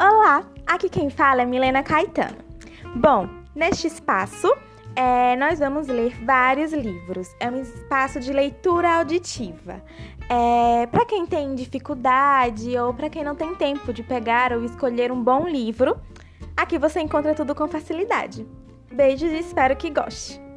Olá, aqui quem fala é Milena Caetano. Bom, neste espaço é, nós vamos ler vários livros. É um espaço de leitura auditiva. É, para quem tem dificuldade ou para quem não tem tempo de pegar ou escolher um bom livro, aqui você encontra tudo com facilidade. Beijos e espero que goste!